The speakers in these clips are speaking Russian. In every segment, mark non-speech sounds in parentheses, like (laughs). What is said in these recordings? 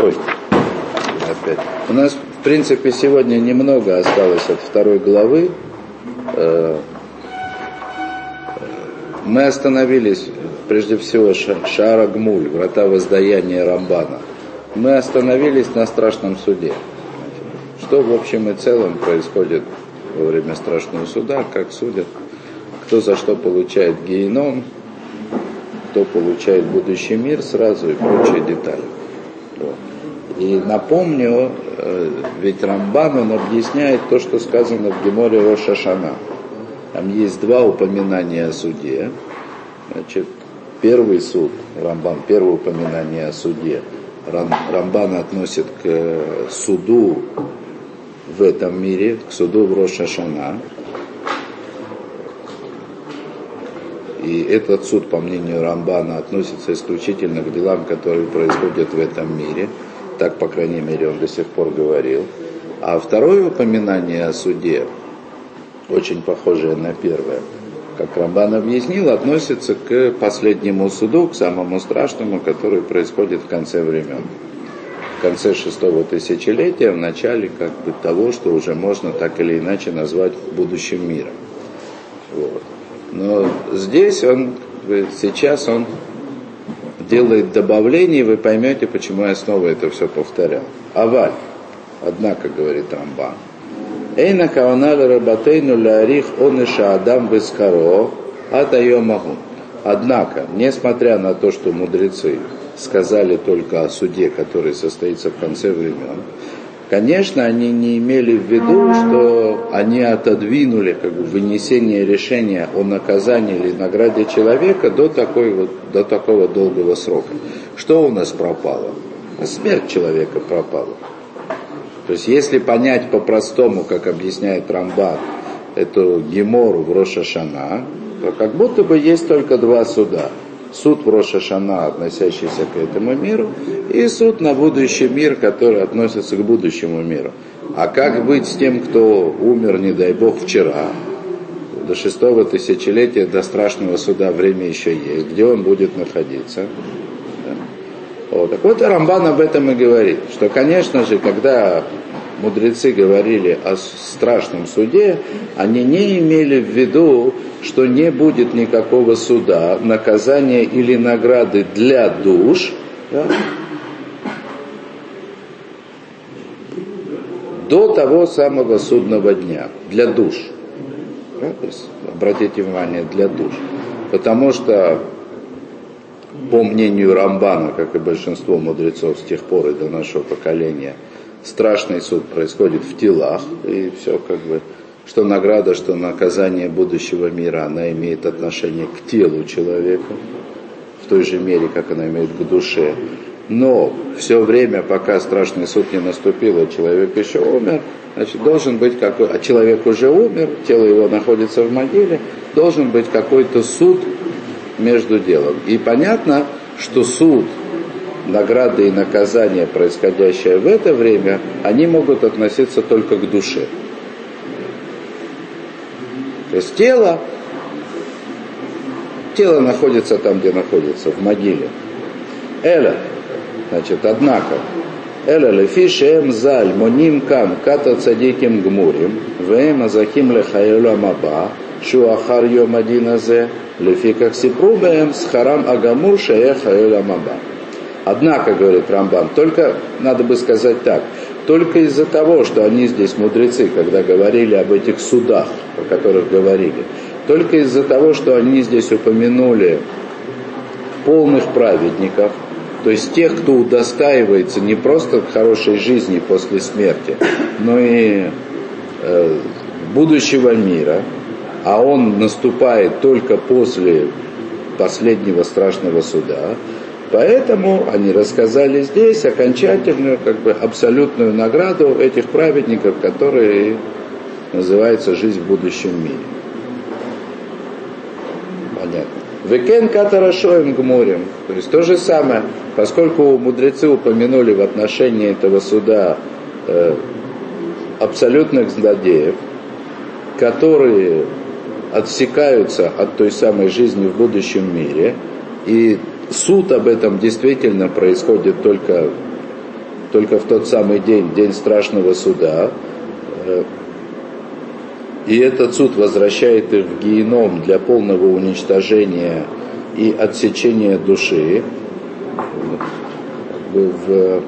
Ой, опять. У нас, в принципе, сегодня немного осталось от второй главы. Э, мы остановились, прежде всего, Шара Гмуль, врата воздаяния Рамбана. Мы остановились на страшном суде. Что в общем и целом происходит во время страшного суда, как судят, кто за что получает геном, кто получает будущий мир сразу и прочие детали. Вот. И напомню, э, ведь Рамбан, он объясняет то, что сказано в Геморе Рошашана. Там есть два упоминания о суде. Значит, первый суд, Рамбан, первое упоминание о суде, Рамбан относит к суду в этом мире, к суду в Рошашана. И этот суд, по мнению Рамбана, относится исключительно к делам, которые происходят в этом мире. Так, по крайней мере, он до сих пор говорил. А второе упоминание о суде, очень похожее на первое, как Рамбан объяснил, относится к последнему суду, к самому страшному, который происходит в конце времен. В конце шестого тысячелетия, в начале как бы, того, что уже можно так или иначе назвать будущим миром. Вот. Но здесь он, сейчас он делает добавление, и вы поймете, почему я снова это все повторял. Аваль, однако, говорит Рамбан, Эйна каванали рабатейну лярих оныша адам бескаро атайомагун. Однако, несмотря на то, что мудрецы сказали только о суде, который состоится в конце времен, Конечно, они не имели в виду, что они отодвинули как бы, вынесение решения о наказании или награде человека до, такой вот, до такого долгого срока. Что у нас пропало? Смерть человека пропала. То есть если понять по-простому, как объясняет Рамбан, эту гемору в Рошашана, то как будто бы есть только два суда – суд в Рошашана, относящийся к этому миру, и суд на будущий мир, который относится к будущему миру. А как быть с тем, кто умер, не дай бог, вчера? До шестого тысячелетия, до страшного суда время еще есть. Где он будет находиться? Вот. Так вот, Рамбан об этом и говорит, что, конечно же, когда мудрецы говорили о страшном суде, они не имели в виду, что не будет никакого суда, наказания или награды для душ, да, до того самого судного дня, для душ. Да, то есть, обратите внимание, для душ. Потому что, по мнению Рамбана, как и большинство мудрецов с тех пор и до нашего поколения, страшный суд происходит в телах, и все как бы, что награда, что наказание будущего мира, она имеет отношение к телу человека, в той же мере, как она имеет к душе. Но все время, пока страшный суд не наступил, а человек еще умер, значит, должен быть какой, а человек уже умер, тело его находится в могиле, должен быть какой-то суд между делом. И понятно, что суд награды и наказания, происходящие в это время, они могут относиться только к душе. То есть тело, тело находится там, где находится, в могиле. Эля, значит, однако, Эля лефи шеем заль моним кам ката цадиким гмурим, веем азахим лехаэлю амаба, шуахар йом один азе, лефи как сипрубеем с харам агамур шея хаэлю амаба. Однако, говорит Рамбан, только, надо бы сказать так, только из-за того, что они здесь мудрецы, когда говорили об этих судах, о которых говорили, только из-за того, что они здесь упомянули полных праведников, то есть тех, кто удостаивается не просто хорошей жизни после смерти, но и э, будущего мира, а он наступает только после последнего страшного суда, Поэтому они рассказали здесь окончательную, как бы абсолютную награду этих праведников, которые называется жизнь в будущем мире. Понятно. Векен катарашоем гмурим. То есть то же самое, поскольку мудрецы упомянули в отношении этого суда э, абсолютных злодеев, которые отсекаются от той самой жизни в будущем мире, и суд об этом действительно происходит только только в тот самый день, день страшного суда. Э, и этот суд возвращает их в геном для полного уничтожения и отсечения души в,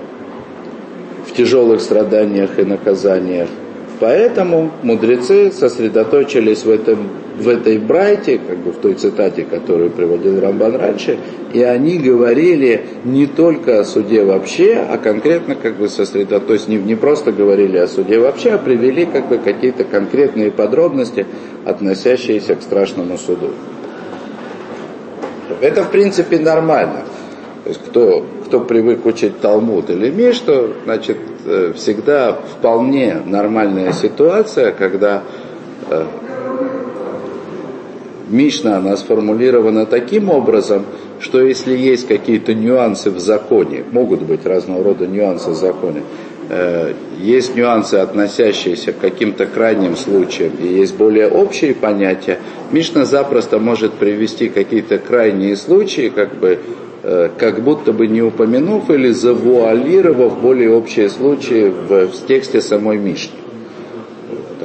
в тяжелых страданиях и наказаниях. Поэтому мудрецы сосредоточились в, этом, в этой брайте, как бы в той цитате, которую приводил Рамбан раньше, и они говорили не только о суде вообще, а конкретно как бы сосредоточились, не, не просто говорили о суде вообще, а привели как бы какие-то конкретные подробности, относящиеся к страшному суду. Это в принципе нормально. То есть кто, кто привык учить Талмуд или Мишту, значит, э, всегда вполне нормальная ситуация, когда э, Мишна, она сформулирована таким образом, что если есть какие-то нюансы в законе, могут быть разного рода нюансы в законе, э, есть нюансы, относящиеся к каким-то крайним случаям, и есть более общие понятия, Мишна запросто может привести какие-то крайние случаи, как бы Э, как будто бы не упомянув или завуалировав более общие случаи в, в тексте самой Мишни.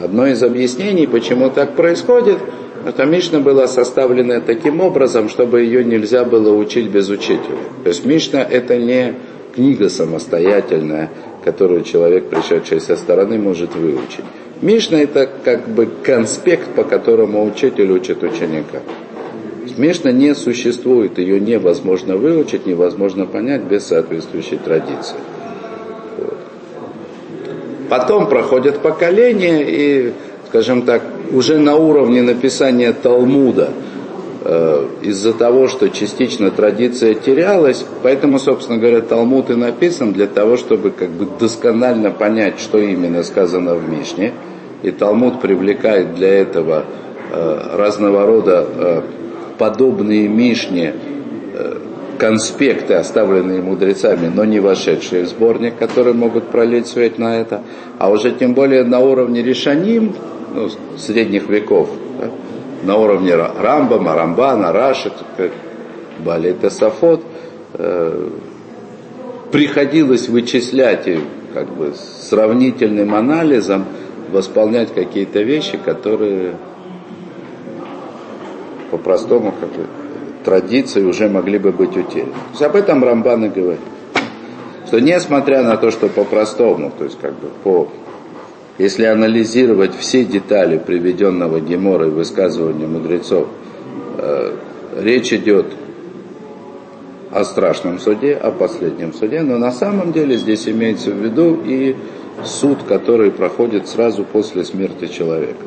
Одно из объяснений, почему так происходит, эта Мишна была составлена таким образом, чтобы ее нельзя было учить без учителя. То есть Мишна это не книга самостоятельная, которую человек, пришедший со стороны, может выучить. Мишна это как бы конспект, по которому учитель учит ученика. Мишна не существует, ее невозможно выучить, невозможно понять без соответствующей традиции. Вот. Потом проходят поколения и, скажем так, уже на уровне написания Талмуда, э, из-за того, что частично традиция терялась, поэтому, собственно говоря, Талмуд и написан для того, чтобы как бы досконально понять, что именно сказано в Мишне. И Талмуд привлекает для этого э, разного рода э, подобные Мишне э, конспекты, оставленные мудрецами, но не вошедшие в сборник, которые могут пролить свет на это, а уже тем более на уровне решаним ну, средних веков, да, на уровне Рамбама, Рамбана, Раши, Бали Тесафот, э, приходилось вычислять и как бы сравнительным анализом восполнять какие-то вещи, которые по-простому, как бы, традиции уже могли бы быть утеряны. То есть об этом Рамбан и говорит. Что несмотря на то, что по-простому, то есть как бы по если анализировать все детали приведенного Гемора высказывания мудрецов, э, речь идет о страшном суде, о последнем суде, но на самом деле здесь имеется в виду и суд, который проходит сразу после смерти человека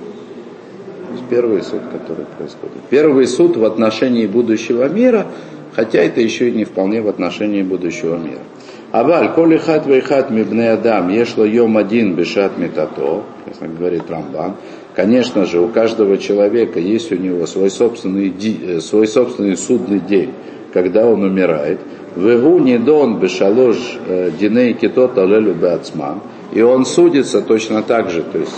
первый суд, который происходит. Первый суд в отношении будущего мира, хотя это еще и не вполне в отношении будущего мира. Аваль, коли хат вейхат мибне адам, ешло йом один бешат метато, как говорит Рамбан, конечно же, у каждого человека есть у него свой собственный, э, свой собственный судный день, когда он умирает. Вегу недон бешалож э, диней китот алелю беацман, и он судится точно так же, то есть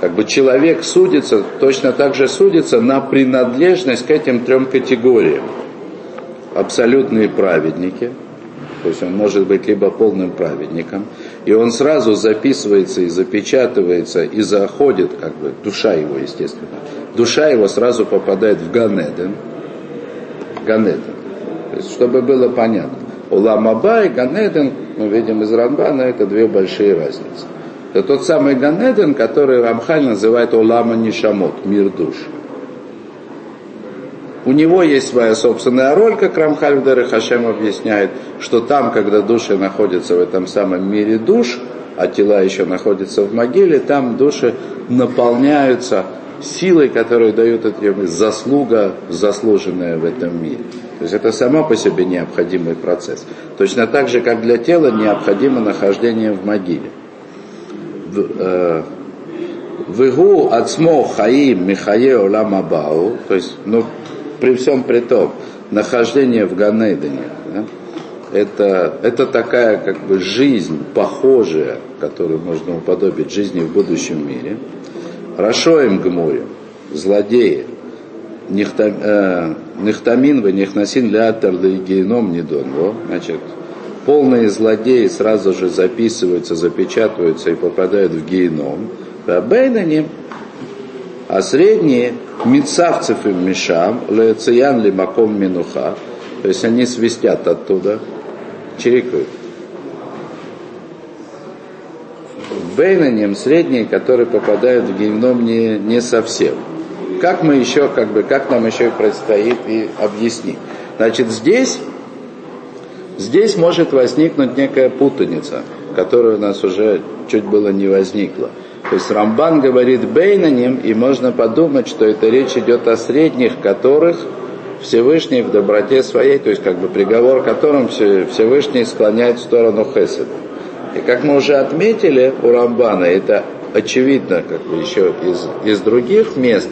как бы человек судится, точно так же судится на принадлежность к этим трем категориям. Абсолютные праведники, то есть он может быть либо полным праведником, и он сразу записывается и запечатывается и заходит, как бы, душа его, естественно. Душа его сразу попадает в Ганеден. Ганеден. То есть, чтобы было понятно. Уламаба и Ганеден, мы видим из Ранбана, это две большие разницы. Это тот самый Ганеден, который Рамхаль называет Олама Нишамот, мир душ. У него есть своя собственная роль, как Рамхаль в Хашем объясняет, что там, когда души находятся в этом самом мире душ, а тела еще находятся в могиле, там души наполняются силой, которую дают этим заслуга, заслуженная в этом мире. То есть это само по себе необходимый процесс. Точно так же, как для тела необходимо нахождение в могиле. Э, Вегу отсмо хаим михае олама бау, то есть, ну, при всем при том, нахождение в Ганейдене, да, это, это такая как бы жизнь похожая, которую можно уподобить жизни в будущем мире. Рашоем гмурим, злодеи, э, нихтамин вы нихнасин лятер геном недон, значит, полные злодеи сразу же записываются, запечатываются и попадают в геном. Бейнаним, а средние мицавцев им мешам, леоциян лимаком минуха, то есть они свистят оттуда, чирикают. Бейнаним средние, которые попадают в геном не, не совсем. Как мы еще, как бы, как нам еще и предстоит и объяснить. Значит, здесь, здесь может возникнуть некая путаница, которая у нас уже чуть было не возникла. То есть Рамбан говорит Бейнаним, и можно подумать, что это речь идет о средних, которых Всевышний в доброте своей, то есть как бы приговор которым Всевышний склоняет в сторону Хеседа. И как мы уже отметили у Рамбана, это очевидно как бы еще из, из других мест,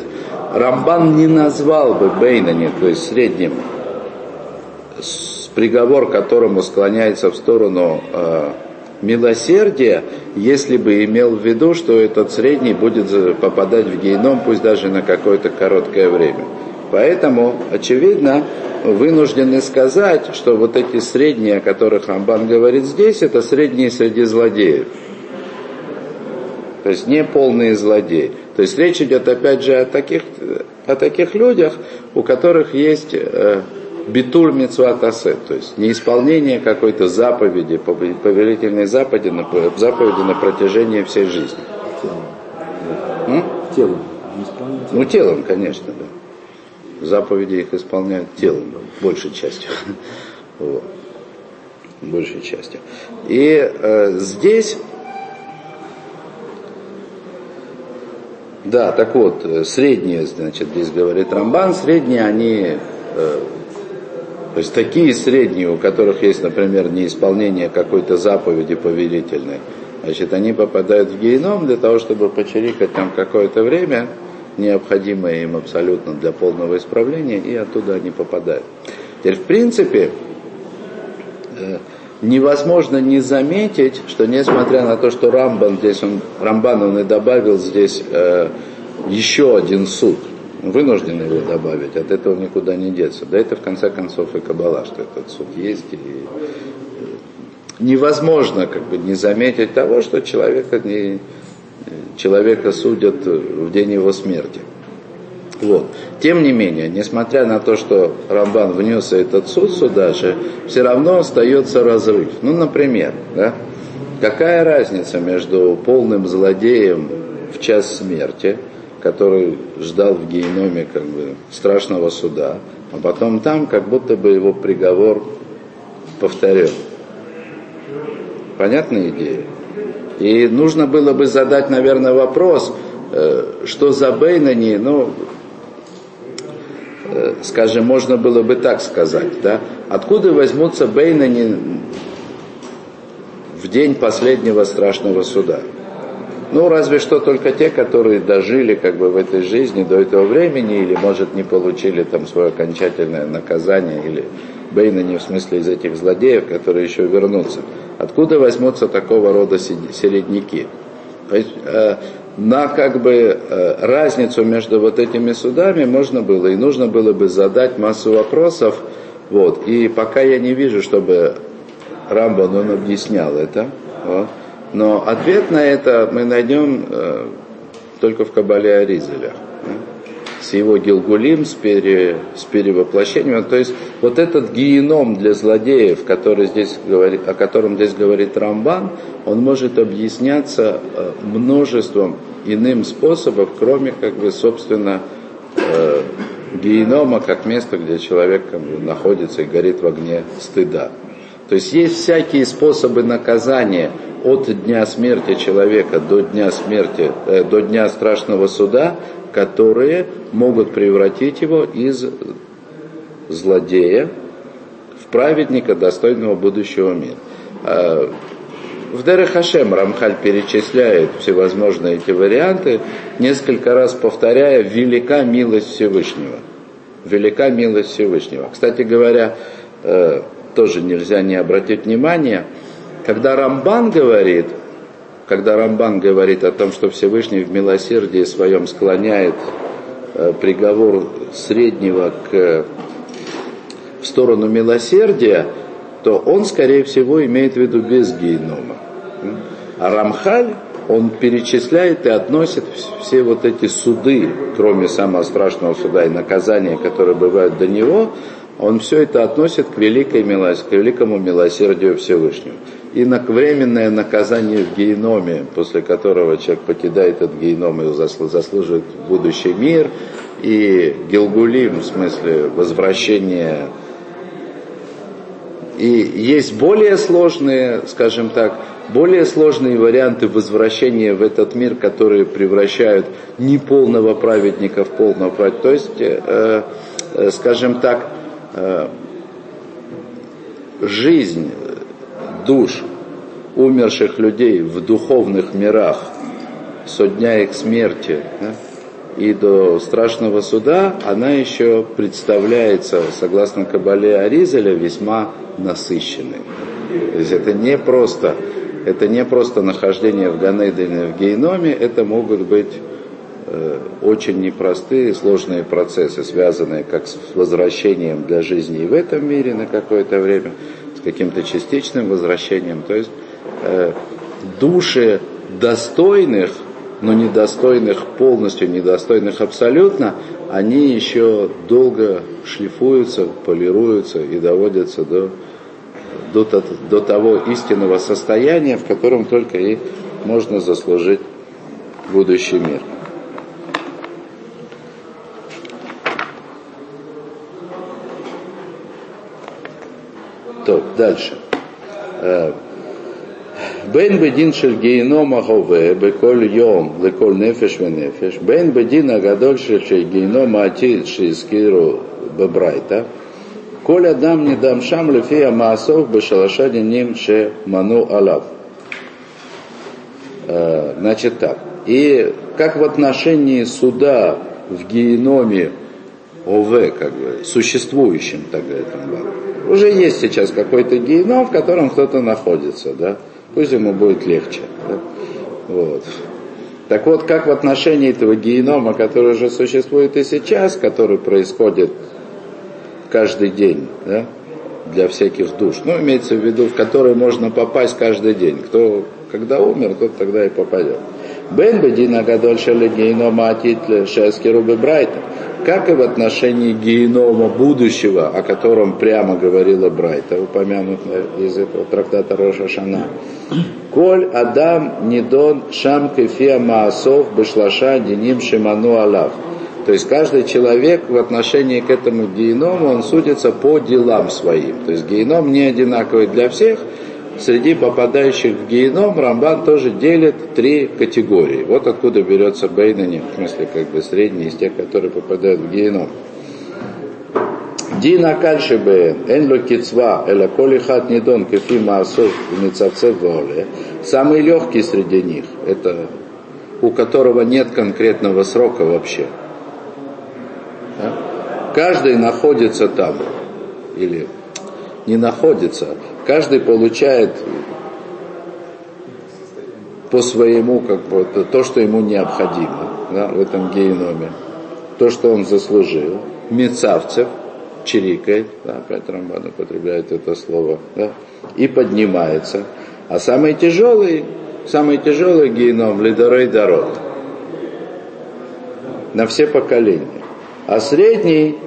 Рамбан не назвал бы Бейнани, то есть средним, приговор которому склоняется в сторону э, милосердия, если бы имел в виду, что этот средний будет попадать в гейном, пусть даже на какое-то короткое время. Поэтому, очевидно, вынуждены сказать, что вот эти средние, о которых Рамбан говорит здесь, это средние среди злодеев. То есть не полные злодеи. То есть речь идет опять же о таких, о таких людях, у которых есть э, битур мецватасе, то есть неисполнение какой-то заповеди, повелительной заповеди на, заповеди на протяжении всей жизни. Телом. Телом. Ну, телом, конечно, да заповеди их исполняют телом, большей частью. (laughs) Вот. Большей частью. И э, здесь, да, так вот, средние, значит, здесь говорит Рамбан, средние они, э, то есть такие средние, у которых есть, например, неисполнение какой-то заповеди повелительной, значит, они попадают в геном для того, чтобы почерикать там какое-то время, необходимое им абсолютно для полного исправления, и оттуда они попадают. Теперь, в принципе, э, невозможно не заметить, что несмотря на то, что Рамбан здесь, он, Рамбан он и добавил здесь э, еще один суд, вынужден его добавить, от этого никуда не деться. Да это в конце концов и Кабала, что этот суд есть. И э, невозможно как бы не заметить того, что человека не, человека судят в день его смерти. Вот. Тем не менее, несмотря на то, что Рамбан внес этот суд сюда же, все равно остается разрыв. Ну, например, да, какая разница между полным злодеем в час смерти, который ждал в геноме как бы страшного суда, а потом там как будто бы его приговор повторен. Понятная идея? И нужно было бы задать, наверное, вопрос, э, что за Бейнани, ну, э, скажем, можно было бы так сказать, да, откуда возьмутся Бейнани в день последнего страшного суда? Ну, разве что только те, которые дожили как бы в этой жизни до этого времени, или, может, не получили там свое окончательное наказание, или Бейнани в смысле из этих злодеев, которые еще вернутся. Откуда возьмутся такого рода середняки? Э, на как бы э, разницу между вот этими судами можно было и нужно было бы задать массу вопросов. Вот. И пока я не вижу, чтобы Рамбан он объяснял это. Вот. Но ответ на это мы найдем э, только в Кабале Аризеля с его Гилгулим, с, пере, с перевоплощением. То есть вот этот геном для злодеев, который здесь говорит, о котором здесь говорит Рамбан, он может объясняться э, множеством иным способов, кроме, как бы, собственно, э, генома как место, где человек как бы, находится и горит в огне стыда. То есть есть всякие способы наказания от дня смерти человека до дня смерти, э, до дня страшного суда, которые могут превратить его из злодея в праведника, достойного будущего мира. А, в Дерехашем Рамхаль перечисляет всевозможные эти варианты, несколько раз повторяя «велика милость Всевышнего». Велика милость Всевышнего. Кстати говоря, э, тоже нельзя не обратить внимание, когда Рамбан говорит, когда Рамбан говорит о том, что Всевышний в милосердии своем склоняет э, приговор среднего к, в сторону милосердия, то он, скорее всего, имеет в виду без генома. А Рамхаль, он перечисляет и относит все вот эти суды, кроме самого страшного суда и наказания, которые бывают до него, он все это относит к, великой милос... к великому милосердию Всевышнего. И на временное наказание в геноме, после которого человек покидает этот геном и заслуживает будущий мир, и Гилгулим, в смысле возвращение и есть более сложные, скажем так, более сложные варианты возвращения в этот мир, которые превращают неполного праведника в полного праведника. То есть, э, э, скажем так, жизнь душ умерших людей в духовных мирах со дня их смерти да, и до страшного суда, она еще представляется, согласно Кабале Аризеля, весьма насыщенной. То есть это не просто, это не просто нахождение в Ганейдене, в геноме, это могут быть э, очень непростые, сложные процессы, связанные как с возвращением для жизни и в этом мире на какое-то время, с каким-то частичным возвращением. То есть э, души достойных, но недостойных полностью, недостойных абсолютно, они еще долго шлифуются, полируются и доводятся до, до, до того истинного состояния, в котором только и можно заслужить будущий мир. То, дальше. Бен бедин шель гейном ахове, беколь йом, леколь нефеш венефеш, бен бедин агадоль шель гейном атид шискиру бебрайта, коль адам не дам шам лефия маасов бешалаша ним ше ману алав. Значит так. И как в отношении суда в геноме ОВ, как бы, существующим тогда этом ладно уже есть сейчас какой-то геном, в котором кто-то находится, да? Пусть ему будет легче. Да? Вот. Так вот, как в отношении этого генома, который уже существует и сейчас, который происходит каждый день, да, для всяких душ, ну, имеется в виду, в который можно попасть каждый день. Кто когда умер, тот тогда и попадет. Бен бедина гадоль шеле генома атитле шескеру брайта как и в отношении генома будущего, о котором прямо говорила Брайта, упомянут из этого трактата Роша Шана. Коль Адам Нидон Шам Кефия Маасов Бешлаша Деним Шиману Алав. То есть каждый человек в отношении к этому геному, он судится по делам своим. То есть геном не одинаковый для всех, среди попадающих в геном Рамбан тоже делит три категории. Вот откуда берется Бейнани, в смысле как бы средний из тех, которые попадают в геном. Дина кальши бен, эн ло кицва, эла коли хат нидон, кефи маасов, мецавцев воле. Самый легкий среди них, это у которого нет конкретного срока вообще. Каждый находится там, или не находится, каждый получает по своему, как бы, то, что ему необходимо да, в этом геноме, то, что он заслужил. Мецавцев, чирикает, да, опять Рамбан употребляет это слово, да, и поднимается. А самый тяжелый, самый тяжелый геном лидорей дород на все поколения. А средний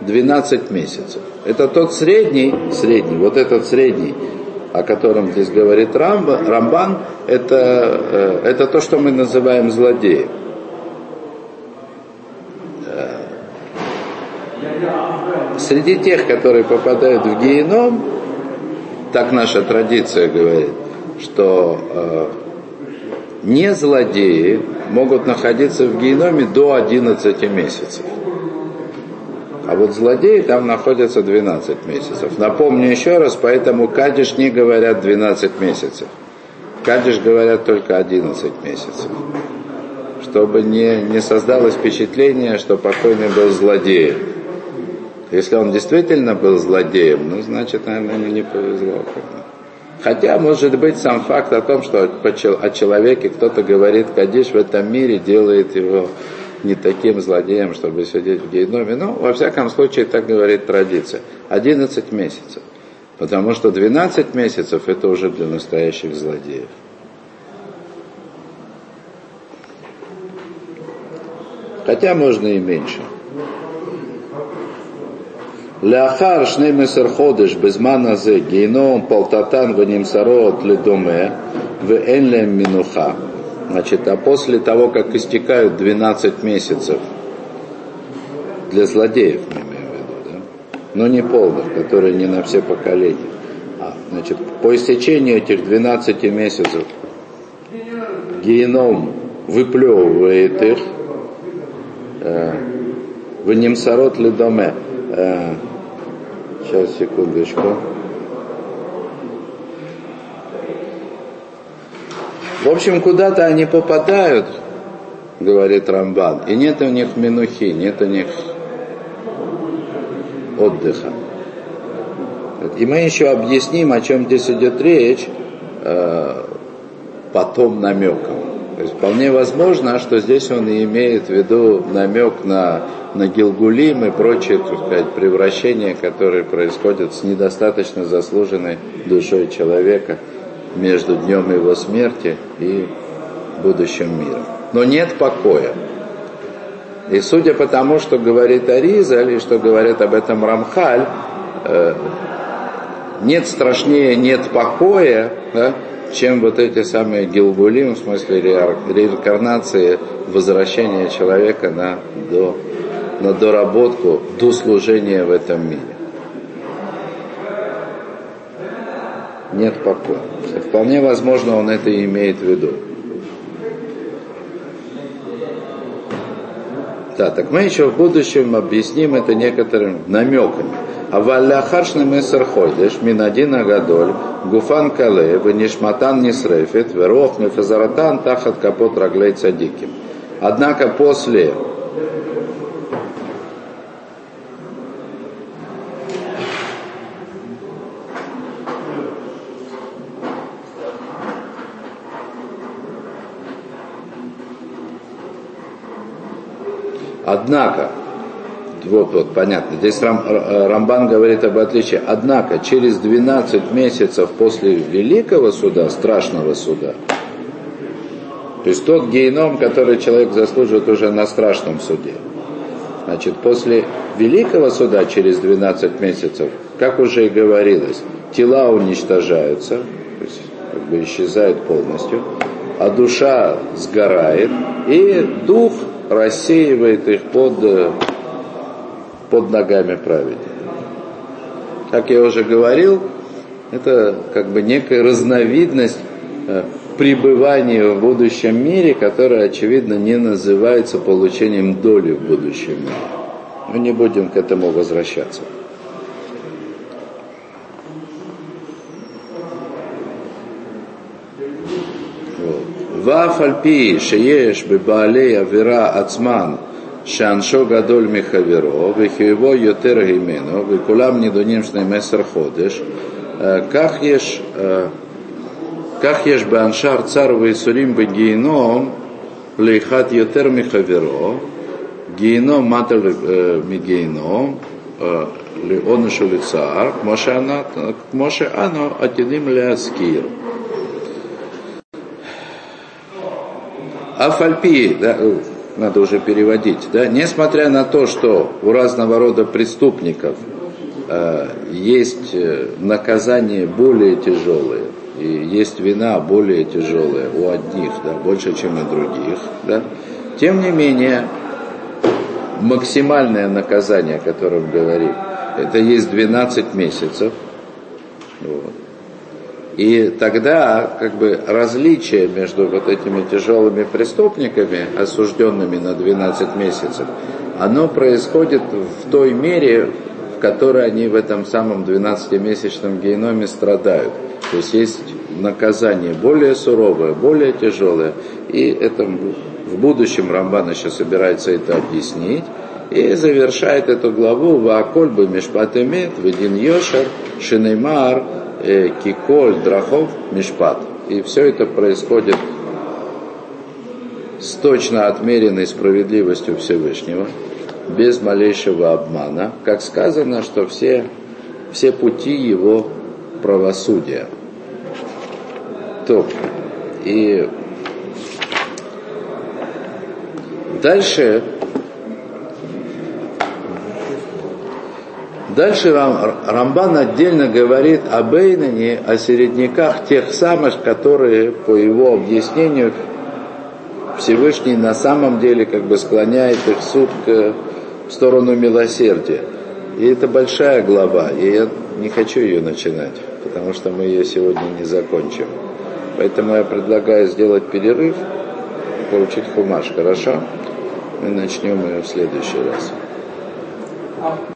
12 месяцев. Это тот средний, средний, вот этот средний, о котором здесь говорит Рамба, Рамбан, это, э, это то, что мы называем злодеем. Э, среди тех, которые попадают в геном, так наша традиция говорит, что э, не злодеи могут находиться в геноме до 11 месяцев. А вот злодеи там находятся 12 месяцев. Напомню еще раз, поэтому Кадиш не говорят 12 месяцев. Кадиш говорят только 11 месяцев. Чтобы не, не создалось впечатление, что покойный был злодеем. Если он действительно был злодеем, ну, значит, наверное, ему не повезло. Хотя, может быть, сам факт о том, что о человеке кто-то говорит Кадиш в этом мире, делает его не таким злодеем, чтобы сидеть в гейдоме. Но, во всяком случае, так говорит традиция. 11 месяцев. Потому что 12 месяцев это уже для настоящих злодеев. Хотя можно и меньше. Ляхар шней ходыш безмана зе гейном полтатан ваним сарот в энлем минуха. Значит, а после того, как истекают 12 месяцев для злодеев, мы имеем в виду, да? но не полных, которые не на все поколения. А, значит, по истечению этих 12 месяцев геном выплевывает их, э, в немсарот ледоме, э, Сейчас, секундочку. В общем, куда-то они попадают, говорит Рамбан, и нет у них минухи, нет у них отдыха. И мы еще объясним, о чем здесь идет речь, э, потом намеком. То есть вполне возможно, что здесь он и имеет в виду намек на, на Гилгулим и прочие, так сказать, превращения, которые происходят с недостаточно заслуженной душой человека между днем его смерти и будущим миром. Но нет покоя. И судя по тому, что говорит Ариза, или что говорит об этом Рамхаль, э, нет страшнее, нет покоя, да, чем вот эти самые гилгулим, в смысле реинкарнации, возвращения человека на, до, на доработку, до служения в этом мире. Нет покоя это вполне возможно, он это и имеет в виду. Да, так мы еще в будущем объясним это некоторым намеками. А валяхаршны мы сархойдеш, минадина гадоль, гуфан кале, венишматан нисрефит, верох мифазаратан тахат капот раглей цадиким. Однако после Однако, вот, вот, понятно. Здесь Рам, э, Рамбан говорит об отличии. Однако, через 12 месяцев после Великого суда, страшного суда, то есть тот геном, который человек заслуживает уже на страшном суде, значит, после Великого суда, через 12 месяцев, как уже и говорилось, тела уничтожаются, то есть как бы исчезают полностью, а душа сгорает, и дух рассеивает их под э, под ногами праведника. Как я уже говорил, это как бы некая разновидность э, пребывания в будущем мире, которая, очевидно, не называется получением доли в будущем мире. Мы не будем к этому возвращаться. ואף על פי שיש בבעלי עבירה עצמם שאנשו גדול מחברו וכאבו יותר ממנו וכולם נידונים 12 חודש, אה, כך יש, אה, כך יש באנשאר צר וייסורים בגיהנום לאחד יותר מחברו, גיהנום מטה אה, מגיהנום לעונש ולצער, כמו שאנו עתידים להזכיר. Афальпи, да, э, надо уже переводить, да, несмотря на то, что у разного рода преступников э, есть э, наказание более тяжелые, и есть вина более тяжелая у одних, да, больше, чем у других, да, тем не менее, максимальное наказание, о котором говорим, это есть 12 месяцев. Вот и тогда как бы различие между вот этими тяжелыми преступниками, осужденными на 12 месяцев, оно происходит в той мере, в которой они в этом самом 12-месячном геноме страдают. То есть есть наказание более суровое, более тяжелое. И это в будущем Рамбан еще собирается это объяснить. И завершает эту главу «Ваакольбы мишпатемет, ведин йошер, шинеймар, киколь драхов мишпат. И все это происходит с точно отмеренной справедливостью Всевышнего, без малейшего обмана. Как сказано, что все, все пути его правосудия. То, и дальше Дальше Рамбан отдельно говорит об Эйнане, о середняках, тех самых, которые, по его объяснению, Всевышний на самом деле как бы склоняет их суд к, в сторону милосердия. И это большая глава, и я не хочу ее начинать, потому что мы ее сегодня не закончим. Поэтому я предлагаю сделать перерыв, получить хумаш, хорошо? Мы начнем ее в следующий раз.